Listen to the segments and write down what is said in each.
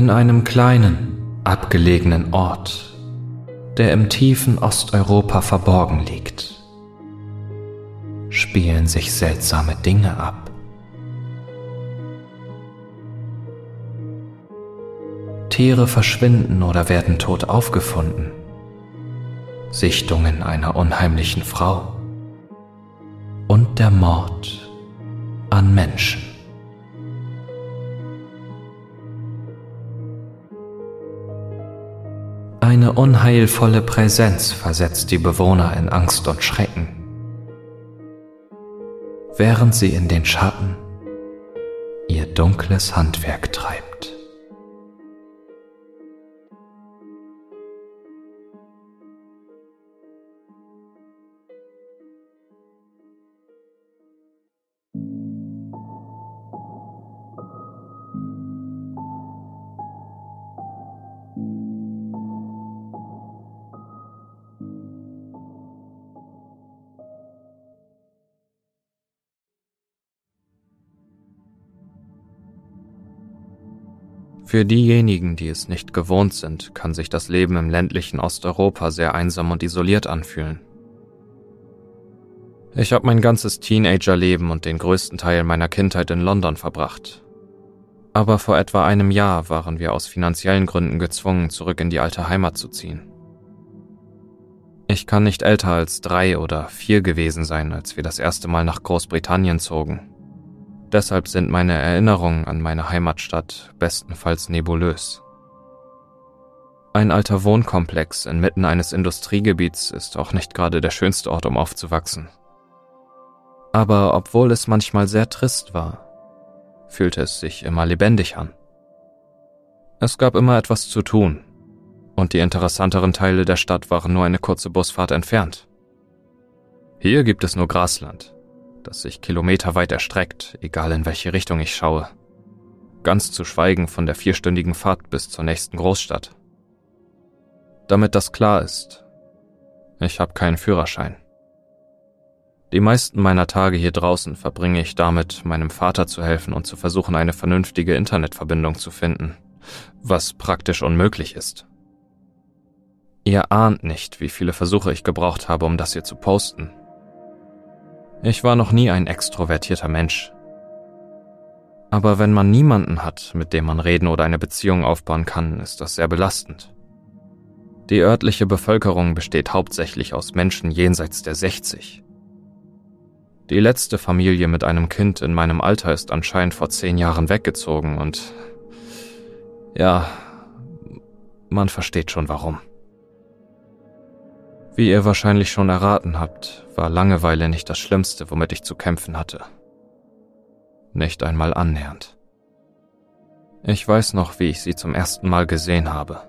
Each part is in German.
In einem kleinen, abgelegenen Ort, der im tiefen Osteuropa verborgen liegt, spielen sich seltsame Dinge ab. Tiere verschwinden oder werden tot aufgefunden. Sichtungen einer unheimlichen Frau und der Mord an Menschen. Eine unheilvolle Präsenz versetzt die Bewohner in Angst und Schrecken, während sie in den Schatten ihr dunkles Handwerk treibt. Für diejenigen, die es nicht gewohnt sind, kann sich das Leben im ländlichen Osteuropa sehr einsam und isoliert anfühlen. Ich habe mein ganzes Teenagerleben und den größten Teil meiner Kindheit in London verbracht. Aber vor etwa einem Jahr waren wir aus finanziellen Gründen gezwungen, zurück in die alte Heimat zu ziehen. Ich kann nicht älter als drei oder vier gewesen sein, als wir das erste Mal nach Großbritannien zogen Deshalb sind meine Erinnerungen an meine Heimatstadt bestenfalls nebulös. Ein alter Wohnkomplex inmitten eines Industriegebiets ist auch nicht gerade der schönste Ort, um aufzuwachsen. Aber obwohl es manchmal sehr trist war, fühlte es sich immer lebendig an. Es gab immer etwas zu tun, und die interessanteren Teile der Stadt waren nur eine kurze Busfahrt entfernt. Hier gibt es nur Grasland, das sich kilometerweit erstreckt, egal in welche Richtung ich schaue. Ganz zu schweigen von der vierstündigen Fahrt bis zur nächsten Großstadt. Damit das klar ist, ich habe keinen Führerschein. Die meisten meiner Tage hier draußen verbringe ich damit, meinem Vater zu helfen und zu versuchen, eine vernünftige Internetverbindung zu finden, was praktisch unmöglich ist. Ihr ahnt nicht, wie viele Versuche ich gebraucht habe, um das hier zu posten, ich war noch nie ein extrovertierter Mensch. Aber wenn man niemanden hat, mit dem man reden oder eine Beziehung aufbauen kann, ist das sehr belastend. Die örtliche Bevölkerung besteht hauptsächlich aus Menschen jenseits der 60. Die letzte Familie mit einem Kind in meinem Alter ist anscheinend vor zehn Jahren weggezogen und ja, man versteht schon warum. Wie ihr wahrscheinlich schon erraten habt, war Langeweile nicht das Schlimmste, womit ich zu kämpfen hatte. Nicht einmal annähernd. Ich weiß noch, wie ich sie zum ersten Mal gesehen habe.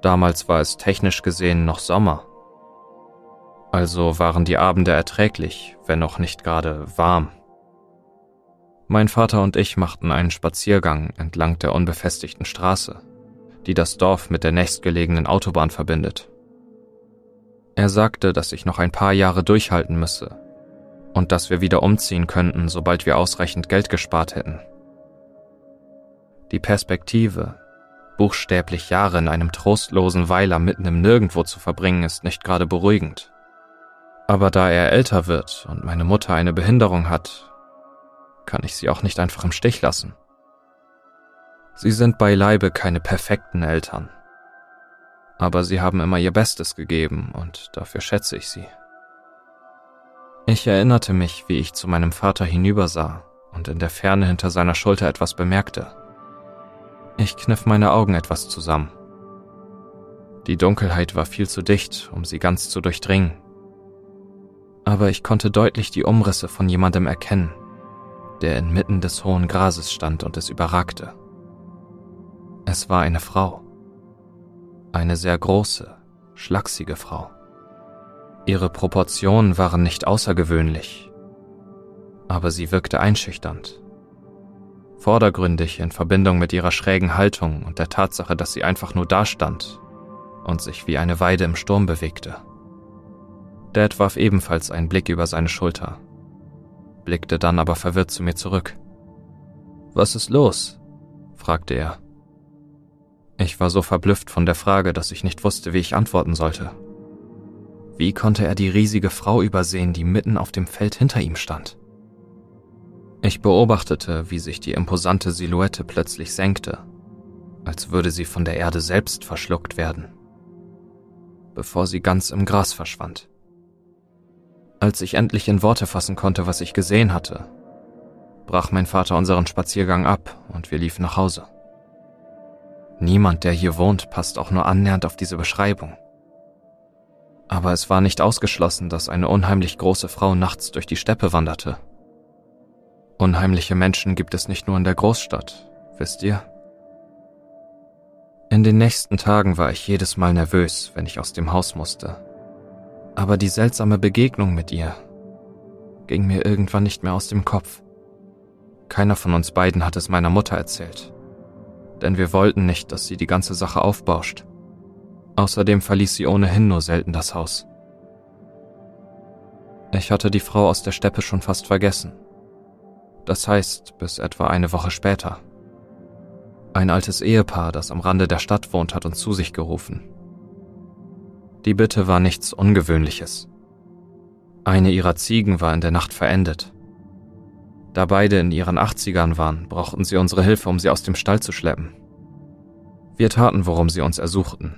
Damals war es technisch gesehen noch Sommer. Also waren die Abende erträglich, wenn auch nicht gerade warm. Mein Vater und ich machten einen Spaziergang entlang der unbefestigten Straße, die das Dorf mit der nächstgelegenen Autobahn verbindet. Er sagte, dass ich noch ein paar Jahre durchhalten müsse und dass wir wieder umziehen könnten, sobald wir ausreichend Geld gespart hätten. Die Perspektive, buchstäblich Jahre in einem trostlosen Weiler mitten im Nirgendwo zu verbringen, ist nicht gerade beruhigend. Aber da er älter wird und meine Mutter eine Behinderung hat, kann ich sie auch nicht einfach im Stich lassen. Sie sind beileibe keine perfekten Eltern aber sie haben immer ihr Bestes gegeben und dafür schätze ich sie. Ich erinnerte mich, wie ich zu meinem Vater hinübersah und in der Ferne hinter seiner Schulter etwas bemerkte. Ich kniff meine Augen etwas zusammen. Die Dunkelheit war viel zu dicht, um sie ganz zu durchdringen. Aber ich konnte deutlich die Umrisse von jemandem erkennen, der inmitten des hohen Grases stand und es überragte. Es war eine Frau. Eine sehr große, schlachsige Frau. Ihre Proportionen waren nicht außergewöhnlich, aber sie wirkte einschüchternd. Vordergründig in Verbindung mit ihrer schrägen Haltung und der Tatsache, dass sie einfach nur dastand und sich wie eine Weide im Sturm bewegte. Dad warf ebenfalls einen Blick über seine Schulter, blickte dann aber verwirrt zu mir zurück. Was ist los? fragte er. Ich war so verblüfft von der Frage, dass ich nicht wusste, wie ich antworten sollte. Wie konnte er die riesige Frau übersehen, die mitten auf dem Feld hinter ihm stand? Ich beobachtete, wie sich die imposante Silhouette plötzlich senkte, als würde sie von der Erde selbst verschluckt werden, bevor sie ganz im Gras verschwand. Als ich endlich in Worte fassen konnte, was ich gesehen hatte, brach mein Vater unseren Spaziergang ab und wir liefen nach Hause. Niemand, der hier wohnt, passt auch nur annähernd auf diese Beschreibung. Aber es war nicht ausgeschlossen, dass eine unheimlich große Frau nachts durch die Steppe wanderte. Unheimliche Menschen gibt es nicht nur in der Großstadt, wisst ihr? In den nächsten Tagen war ich jedes Mal nervös, wenn ich aus dem Haus musste aber die seltsame Begegnung mit ihr ging mir irgendwann nicht mehr aus dem Kopf. Keiner von uns beiden hat es meiner Mutter erzählt, denn wir wollten nicht, dass sie die ganze Sache aufbauscht. Außerdem verließ sie ohnehin nur selten das Haus. Ich hatte die Frau aus der Steppe schon fast vergessen. Das heißt, bis etwa eine Woche später. Ein altes Ehepaar, das am Rande der Stadt wohnt, hat uns zu sich gerufen. Die Bitte war nichts Ungewöhnliches. Eine ihrer Ziegen war in der Nacht verendet. Da beide in ihren Achtzigern waren, brauchten sie unsere Hilfe, um sie aus dem Stall zu schleppen. Wir taten, worum sie uns ersuchten,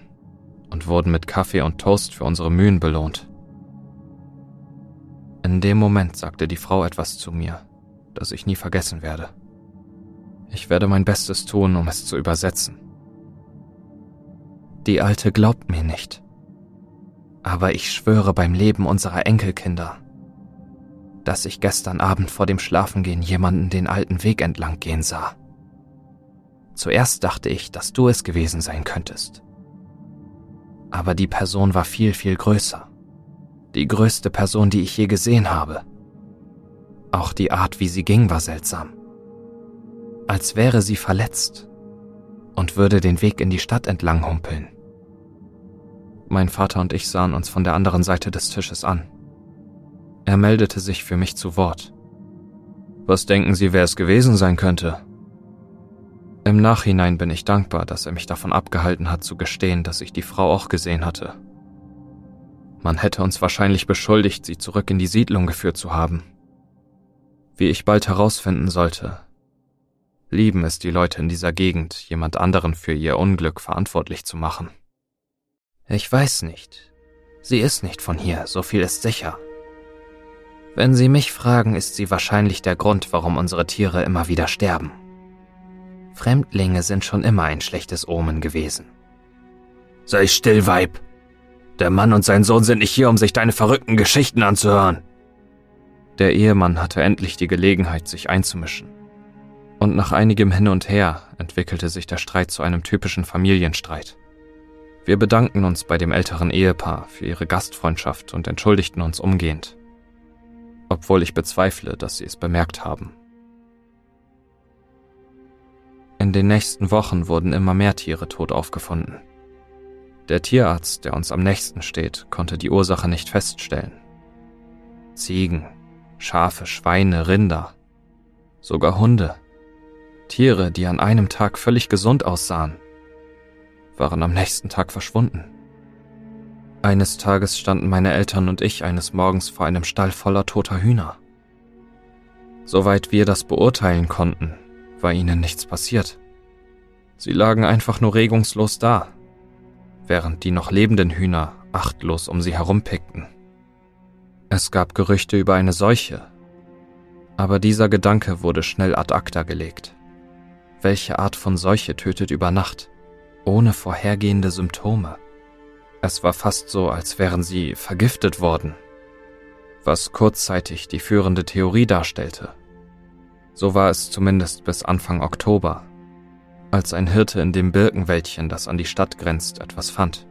und wurden mit Kaffee und Toast für unsere Mühen belohnt. In dem Moment sagte die Frau etwas zu mir, das ich nie vergessen werde. Ich werde mein Bestes tun, um es zu übersetzen. Die Alte glaubt mir nicht aber ich schwöre beim Leben unserer Enkelkinder, dass ich gestern Abend vor dem Schlafengehen jemanden den alten Weg entlang gehen sah. Zuerst dachte ich, dass du es gewesen sein könntest. Aber die Person war viel, viel größer. Die größte Person, die ich je gesehen habe. Auch die Art, wie sie ging, war seltsam. Als wäre sie verletzt und würde den Weg in die Stadt entlang humpeln. Mein Vater und ich sahen uns von der anderen Seite des Tisches an. Er meldete sich für mich zu Wort. Was denken Sie, wer es gewesen sein könnte? Im Nachhinein bin ich dankbar, dass er mich davon abgehalten hat zu gestehen, dass ich die Frau auch gesehen hatte. Man hätte uns wahrscheinlich beschuldigt, sie zurück in die Siedlung geführt zu haben. Wie ich bald herausfinden sollte, lieben es die Leute in dieser Gegend, jemand anderen für ihr Unglück verantwortlich zu machen. Ich weiß nicht. Sie ist nicht von hier, so viel ist sicher. Wenn Sie mich fragen, ist sie wahrscheinlich der Grund, warum unsere Tiere immer wieder sterben. Fremdlinge sind schon immer ein schlechtes Omen gewesen. Sei still, Weib. Der Mann und sein Sohn sind nicht hier, um sich deine verrückten Geschichten anzuhören. Der Ehemann hatte endlich die Gelegenheit, sich einzumischen. Und nach einigem Hin und Her entwickelte sich der Streit zu einem typischen Familienstreit. Wir bedankten uns bei dem älteren Ehepaar für ihre Gastfreundschaft und entschuldigten uns umgehend, obwohl ich bezweifle, dass sie es bemerkt haben. In den nächsten Wochen wurden immer mehr Tiere tot aufgefunden. Der Tierarzt, der uns am nächsten steht, konnte die Ursache nicht feststellen. Ziegen, Schafe, Schweine, Rinder, sogar Hunde. Tiere, die an einem Tag völlig gesund aussahen, waren am nächsten Tag verschwunden. Eines Tages standen meine Eltern und ich eines Morgens vor einem Stall voller toter Hühner. Soweit wir das beurteilen konnten, war ihnen nichts passiert. Sie lagen einfach nur regungslos da, während die noch lebenden Hühner achtlos um sie herumpickten. Es gab Gerüchte über eine Seuche, aber dieser Gedanke wurde schnell ad acta gelegt. Welche Art von Seuche tötet über Nacht? ohne vorhergehende Symptome. Es war fast so, als wären sie vergiftet worden, was kurzzeitig die führende Theorie darstellte. So war es zumindest bis Anfang Oktober, als ein Hirte in dem Birkenwäldchen, das an die Stadt grenzt, etwas fand.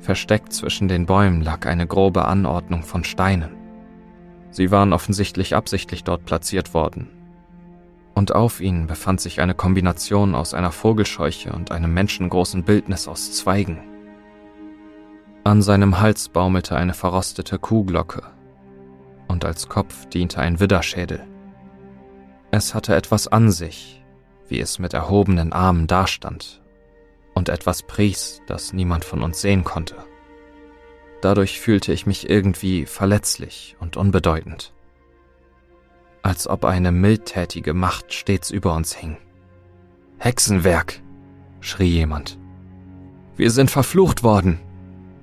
Versteckt zwischen den Bäumen lag eine grobe Anordnung von Steinen. Sie waren offensichtlich absichtlich dort platziert worden, und auf ihnen befand sich eine Kombination aus einer Vogelscheuche und einem menschengroßen Bildnis aus Zweigen. An seinem Hals baumelte eine verrostete Kuhglocke, und als Kopf diente ein Widderschädel. Es hatte etwas an sich, wie es mit erhobenen Armen dastand und etwas pries, das niemand von uns sehen konnte. Dadurch fühlte ich mich irgendwie verletzlich und unbedeutend. Als ob eine mildtätige Macht stets über uns hing. Hexenwerk, schrie jemand. Wir sind verflucht worden,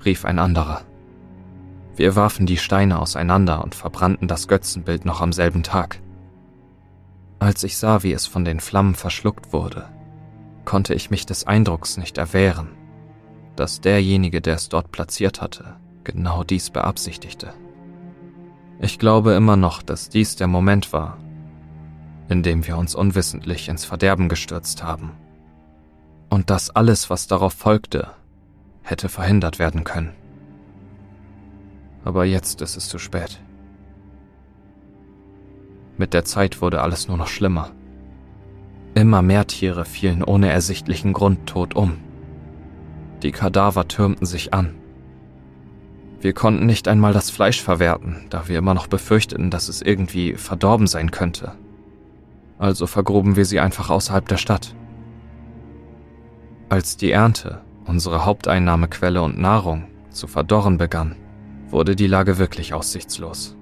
rief ein anderer. Wir warfen die Steine auseinander und verbrannten das Götzenbild noch am selben Tag. Als ich sah, wie es von den Flammen verschluckt wurde, konnte ich mich des Eindrucks nicht erwehren, dass derjenige, der es dort platziert hatte, genau dies beabsichtigte. Ich glaube immer noch, dass dies der Moment war, in dem wir uns unwissentlich ins Verderben gestürzt haben. Und dass alles, was darauf folgte, hätte verhindert werden können. Aber jetzt ist es zu spät. Mit der Zeit wurde alles nur noch schlimmer. Immer mehr Tiere fielen ohne ersichtlichen Grund tot um. Die Kadaver türmten sich an. Wir konnten nicht einmal das Fleisch verwerten, da wir immer noch befürchteten, dass es irgendwie verdorben sein könnte. Also vergruben wir sie einfach außerhalb der Stadt. Als die Ernte, unsere Haupteinnahmequelle und Nahrung, zu verdorren begann, wurde die Lage wirklich aussichtslos.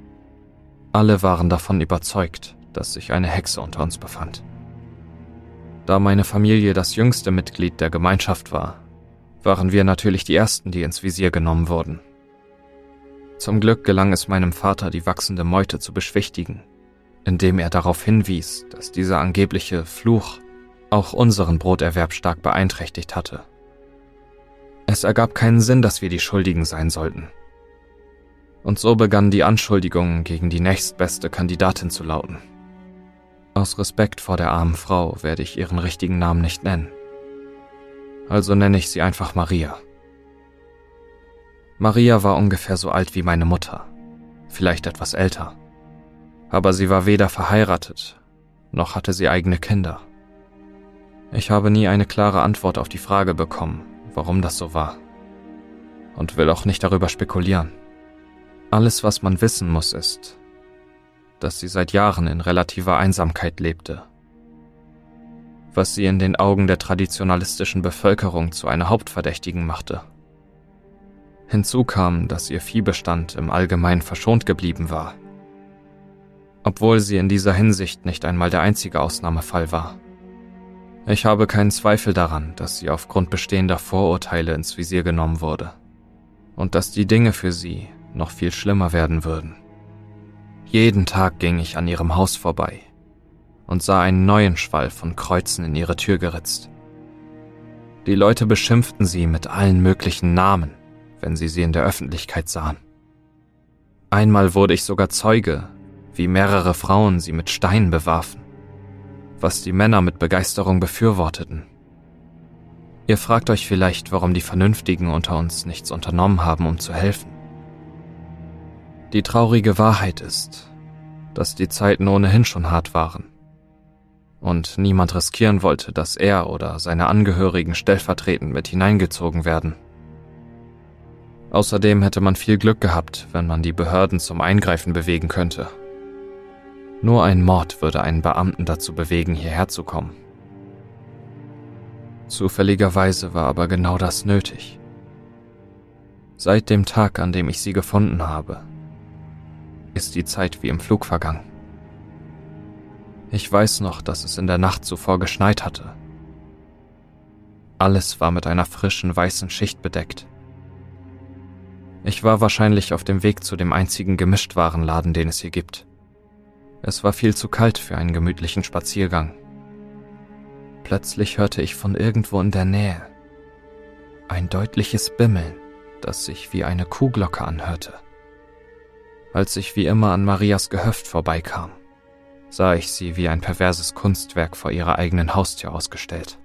Alle waren davon überzeugt, dass sich eine Hexe unter uns befand. Da meine Familie das jüngste Mitglied der Gemeinschaft war, waren wir natürlich die Ersten, die ins Visier genommen wurden. Zum Glück gelang es meinem Vater, die wachsende Meute zu beschwichtigen, indem er darauf hinwies, dass dieser angebliche Fluch auch unseren Broterwerb stark beeinträchtigt hatte. Es ergab keinen Sinn, dass wir die Schuldigen sein sollten. Und so begannen die Anschuldigungen gegen die nächstbeste Kandidatin zu lauten. Aus Respekt vor der armen Frau werde ich ihren richtigen Namen nicht nennen. Also nenne ich sie einfach Maria. Maria war ungefähr so alt wie meine Mutter, vielleicht etwas älter. Aber sie war weder verheiratet, noch hatte sie eigene Kinder. Ich habe nie eine klare Antwort auf die Frage bekommen, warum das so war. Und will auch nicht darüber spekulieren. Alles, was man wissen muss, ist, dass sie seit Jahren in relativer Einsamkeit lebte. Was sie in den Augen der traditionalistischen Bevölkerung zu einer Hauptverdächtigen machte. Hinzu kam, dass ihr Viehbestand im Allgemeinen verschont geblieben war. Obwohl sie in dieser Hinsicht nicht einmal der einzige Ausnahmefall war. Ich habe keinen Zweifel daran, dass sie aufgrund bestehender Vorurteile ins Visier genommen wurde. Und dass die Dinge für sie noch viel schlimmer werden würden. Jeden Tag ging ich an ihrem Haus vorbei und sah einen neuen Schwall von Kreuzen in ihre Tür geritzt. Die Leute beschimpften sie mit allen möglichen Namen, wenn sie sie in der Öffentlichkeit sahen. Einmal wurde ich sogar Zeuge, wie mehrere Frauen sie mit Steinen bewarfen was die Männer mit Begeisterung befürworteten. Ihr fragt euch vielleicht, warum die Vernünftigen unter uns nichts unternommen haben, um zu helfen. Die traurige Wahrheit ist, dass die Zeiten ohnehin schon hart waren und niemand riskieren wollte, dass er oder seine Angehörigen stellvertretend mit hineingezogen werden. Außerdem hätte man viel Glück gehabt, wenn man die Behörden zum Eingreifen bewegen könnte. Nur ein Mord würde einen Beamten dazu bewegen, hierher zu kommen. Zufälligerweise war aber genau das nötig. Seit dem Tag, an dem ich sie gefunden habe, ist die Zeit wie im Flug vergangen. Ich weiß noch, dass es in der Nacht zuvor geschneit hatte. Alles war mit einer frischen weißen Schicht bedeckt. Ich war wahrscheinlich auf dem Weg zu dem einzigen Gemischtwarenladen, den es hier gibt. Es war viel zu kalt für einen gemütlichen Spaziergang. Plötzlich hörte ich von irgendwo in der Nähe ein deutliches Bimmeln, das sich wie eine Kuhglocke anhörte. Als ich wie immer an Marias Gehöft vorbeikam, sah ich sie wie ein perverses Kunstwerk vor ihrer eigenen Haustür ausgestellt.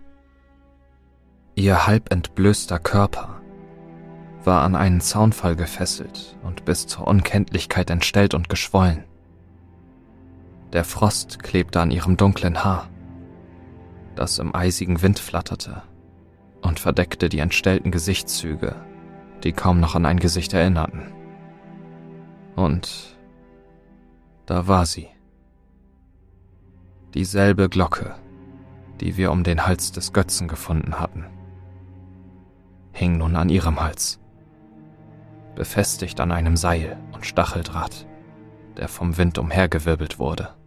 Ihr halb entblößter Körper war an einen Zaunfall gefesselt und bis zur Unkenntlichkeit entstellt und geschwollen. Der Frost klebte an ihrem dunklen Haar, das im eisigen Wind flatterte und verdeckte die entstellten Gesichtszüge, die kaum noch an ein Gesicht erinnerten. Und da war sie. Dieselbe Glocke, die wir um den Hals des Götzen gefunden hatten. hing nun an ihrem Hals, befestigt an einem Seil und Stacheldraht, der vom Wind umhergewirbelt wurde.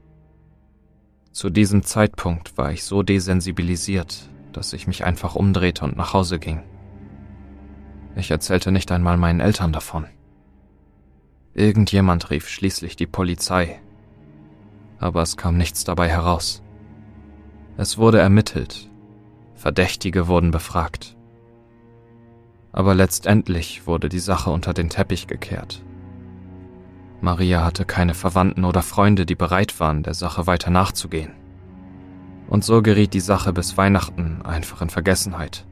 Zu diesem Zeitpunkt war ich so desensibilisiert, dass ich mich einfach umdrehte und nach Hause ging. Ich erzählte nicht einmal meinen Eltern davon. Irgendjemand rief schließlich die Polizei, aber es kam nichts dabei heraus. Es wurde ermittelt, Verdächtige wurden befragt. Aber letztendlich wurde die Sache unter den Teppich gekehrt. Maria hatte keine Verwandten oder Freunde, die bereit waren, der Sache weiter nachzugehen. Und so geriet die Sache bis Weihnachten einfach in Vergessenheit.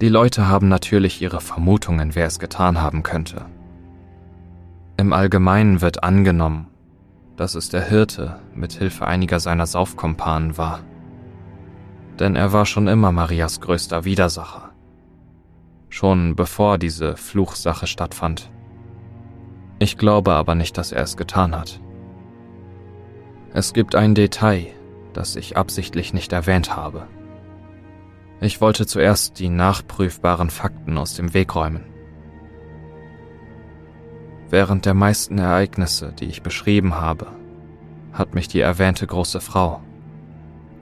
Die Leute haben natürlich ihre Vermutungen, wer es getan haben könnte. Im Allgemeinen wird angenommen, dass es der Hirte mit Hilfe einiger seiner Saufkompanen war. Denn er war schon immer Marias größter Widersacher. Schon bevor diese Fluchsache stattfand. Ich glaube aber nicht, dass er es getan hat. Es gibt ein Detail, das ich absichtlich nicht erwähnt habe. Ich wollte zuerst die nachprüfbaren Fakten aus dem Weg räumen. Während der meisten Ereignisse, die ich beschrieben habe, hat mich die erwähnte große Frau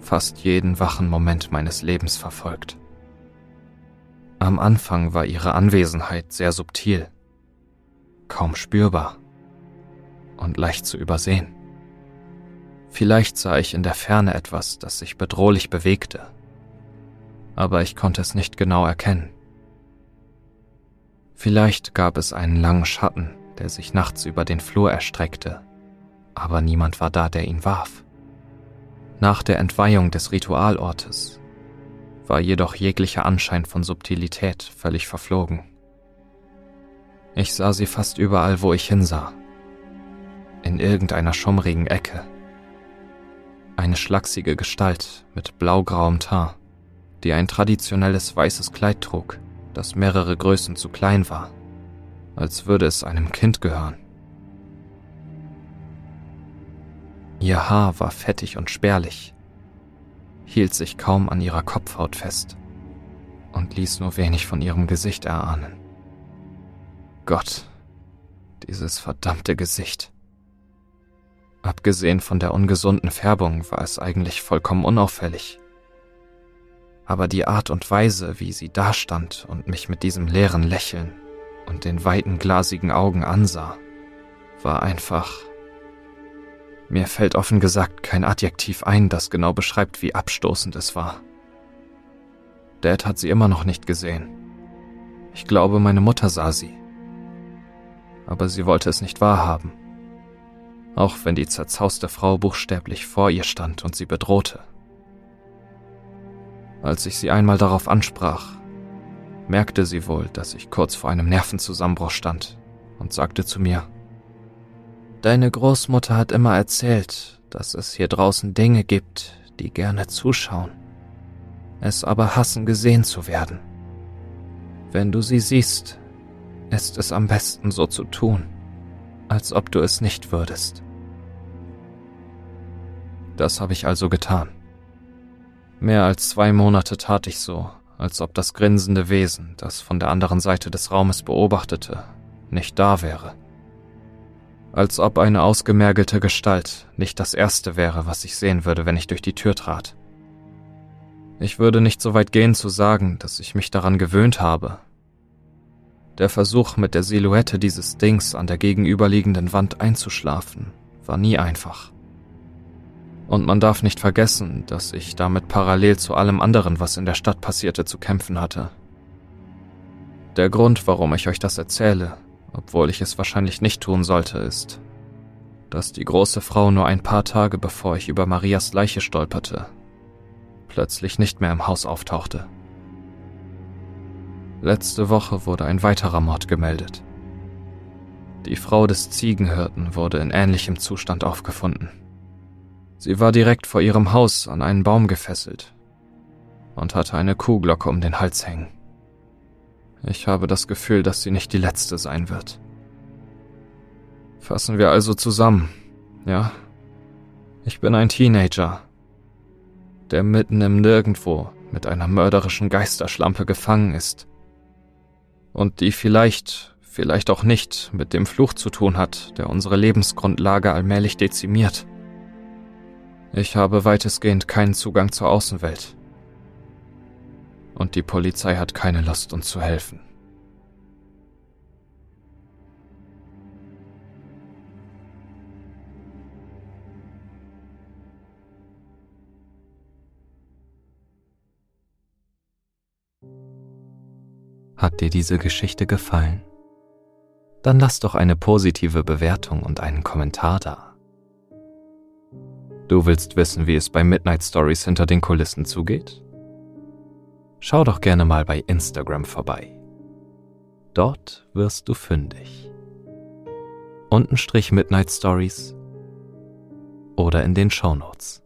fast jeden wachen Moment meines Lebens verfolgt. Am Anfang war ihre Anwesenheit sehr subtil, kaum spürbar und leicht zu übersehen. Vielleicht sah ich in der Ferne etwas, das sich bedrohlich bewegte, aber ich konnte es nicht genau erkennen. Vielleicht gab es einen langen Schatten, der sich nachts über den Flur erstreckte, aber niemand war da, der ihn warf. Nach der Entweihung des Ritualortes war jedoch jeglicher Anschein von Subtilität völlig verflogen. Ich sah sie fast überall, wo ich hinsah. In irgendeiner schummrigen Ecke. Eine schlachsige Gestalt mit blaugrauem Haar, die ein traditionelles weißes Kleid trug, das mehrere Größen zu klein war als würde es einem Kind gehören. Ihr Haar war fettig und spärlich, hielt sich kaum an ihrer Kopfhaut fest und ließ nur wenig von ihrem Gesicht erahnen. Gott, dieses verdammte Gesicht. Abgesehen von der ungesunden Färbung war es eigentlich vollkommen unauffällig. Aber die Art und Weise, wie sie dastand und mich mit diesem leeren Lächeln und den weiten glasigen Augen ansah, war einfach... Mir fällt offen gesagt kein Adjektiv ein, das genau beschreibt, wie abstoßend es war. Dad hat sie immer noch nicht gesehen. Ich glaube, meine Mutter sah sie. Aber sie wollte es nicht wahrhaben. Auch wenn die zerzauste Frau buchstäblich vor ihr stand und sie bedrohte. Als ich sie einmal darauf ansprach, merkte sie wohl, dass ich kurz vor einem Nervenzusammenbruch stand und sagte zu mir, Deine Großmutter hat immer erzählt, dass es hier draußen Dinge gibt, die gerne zuschauen, es aber hassen gesehen zu werden. Wenn du sie siehst, ist es am besten so zu tun, als ob du es nicht würdest. Das habe ich also getan. Mehr als zwei Monate tat ich so, als ob das grinsende Wesen, das von der anderen Seite des Raumes beobachtete, nicht da wäre. Als ob eine ausgemergelte Gestalt nicht das Erste wäre, was ich sehen würde, wenn ich durch die Tür trat. Ich würde nicht so weit gehen zu sagen, dass ich mich daran gewöhnt habe. Der Versuch, mit der Silhouette dieses Dings an der gegenüberliegenden Wand einzuschlafen, war nie einfach. Und man darf nicht vergessen, dass ich damit parallel zu allem anderen, was in der Stadt passierte, zu kämpfen hatte. Der Grund, warum ich euch das erzähle, obwohl ich es wahrscheinlich nicht tun sollte, ist, dass die große Frau nur ein paar Tage bevor ich über Marias Leiche stolperte, plötzlich nicht mehr im Haus auftauchte. Letzte Woche wurde ein weiterer Mord gemeldet. Die Frau des Ziegenhirten wurde in ähnlichem Zustand aufgefunden. Sie war direkt vor ihrem Haus an einen Baum gefesselt und hatte eine Kuhglocke um den Hals hängen. Ich habe das Gefühl, dass sie nicht die letzte sein wird. Fassen wir also zusammen, ja? Ich bin ein Teenager, der mitten im Nirgendwo mit einer mörderischen Geisterschlampe gefangen ist Und die vielleicht, vielleicht auch nicht mit dem Fluch zu tun hat, der unsere Lebensgrundlage allmählich dezimiert. Ich habe weitestgehend keinen Zugang zur Außenwelt. Und die Polizei hat keine Lust, uns zu helfen. Hat dir diese Geschichte gefallen? Dann lass doch eine positive Bewertung und einen Kommentar da. Du willst wissen, wie es bei Midnight Stories hinter den Kulissen zugeht? Schau doch gerne mal bei Instagram vorbei. Dort wirst du fündig. Untenstrich Midnight Stories oder in den Shownotes.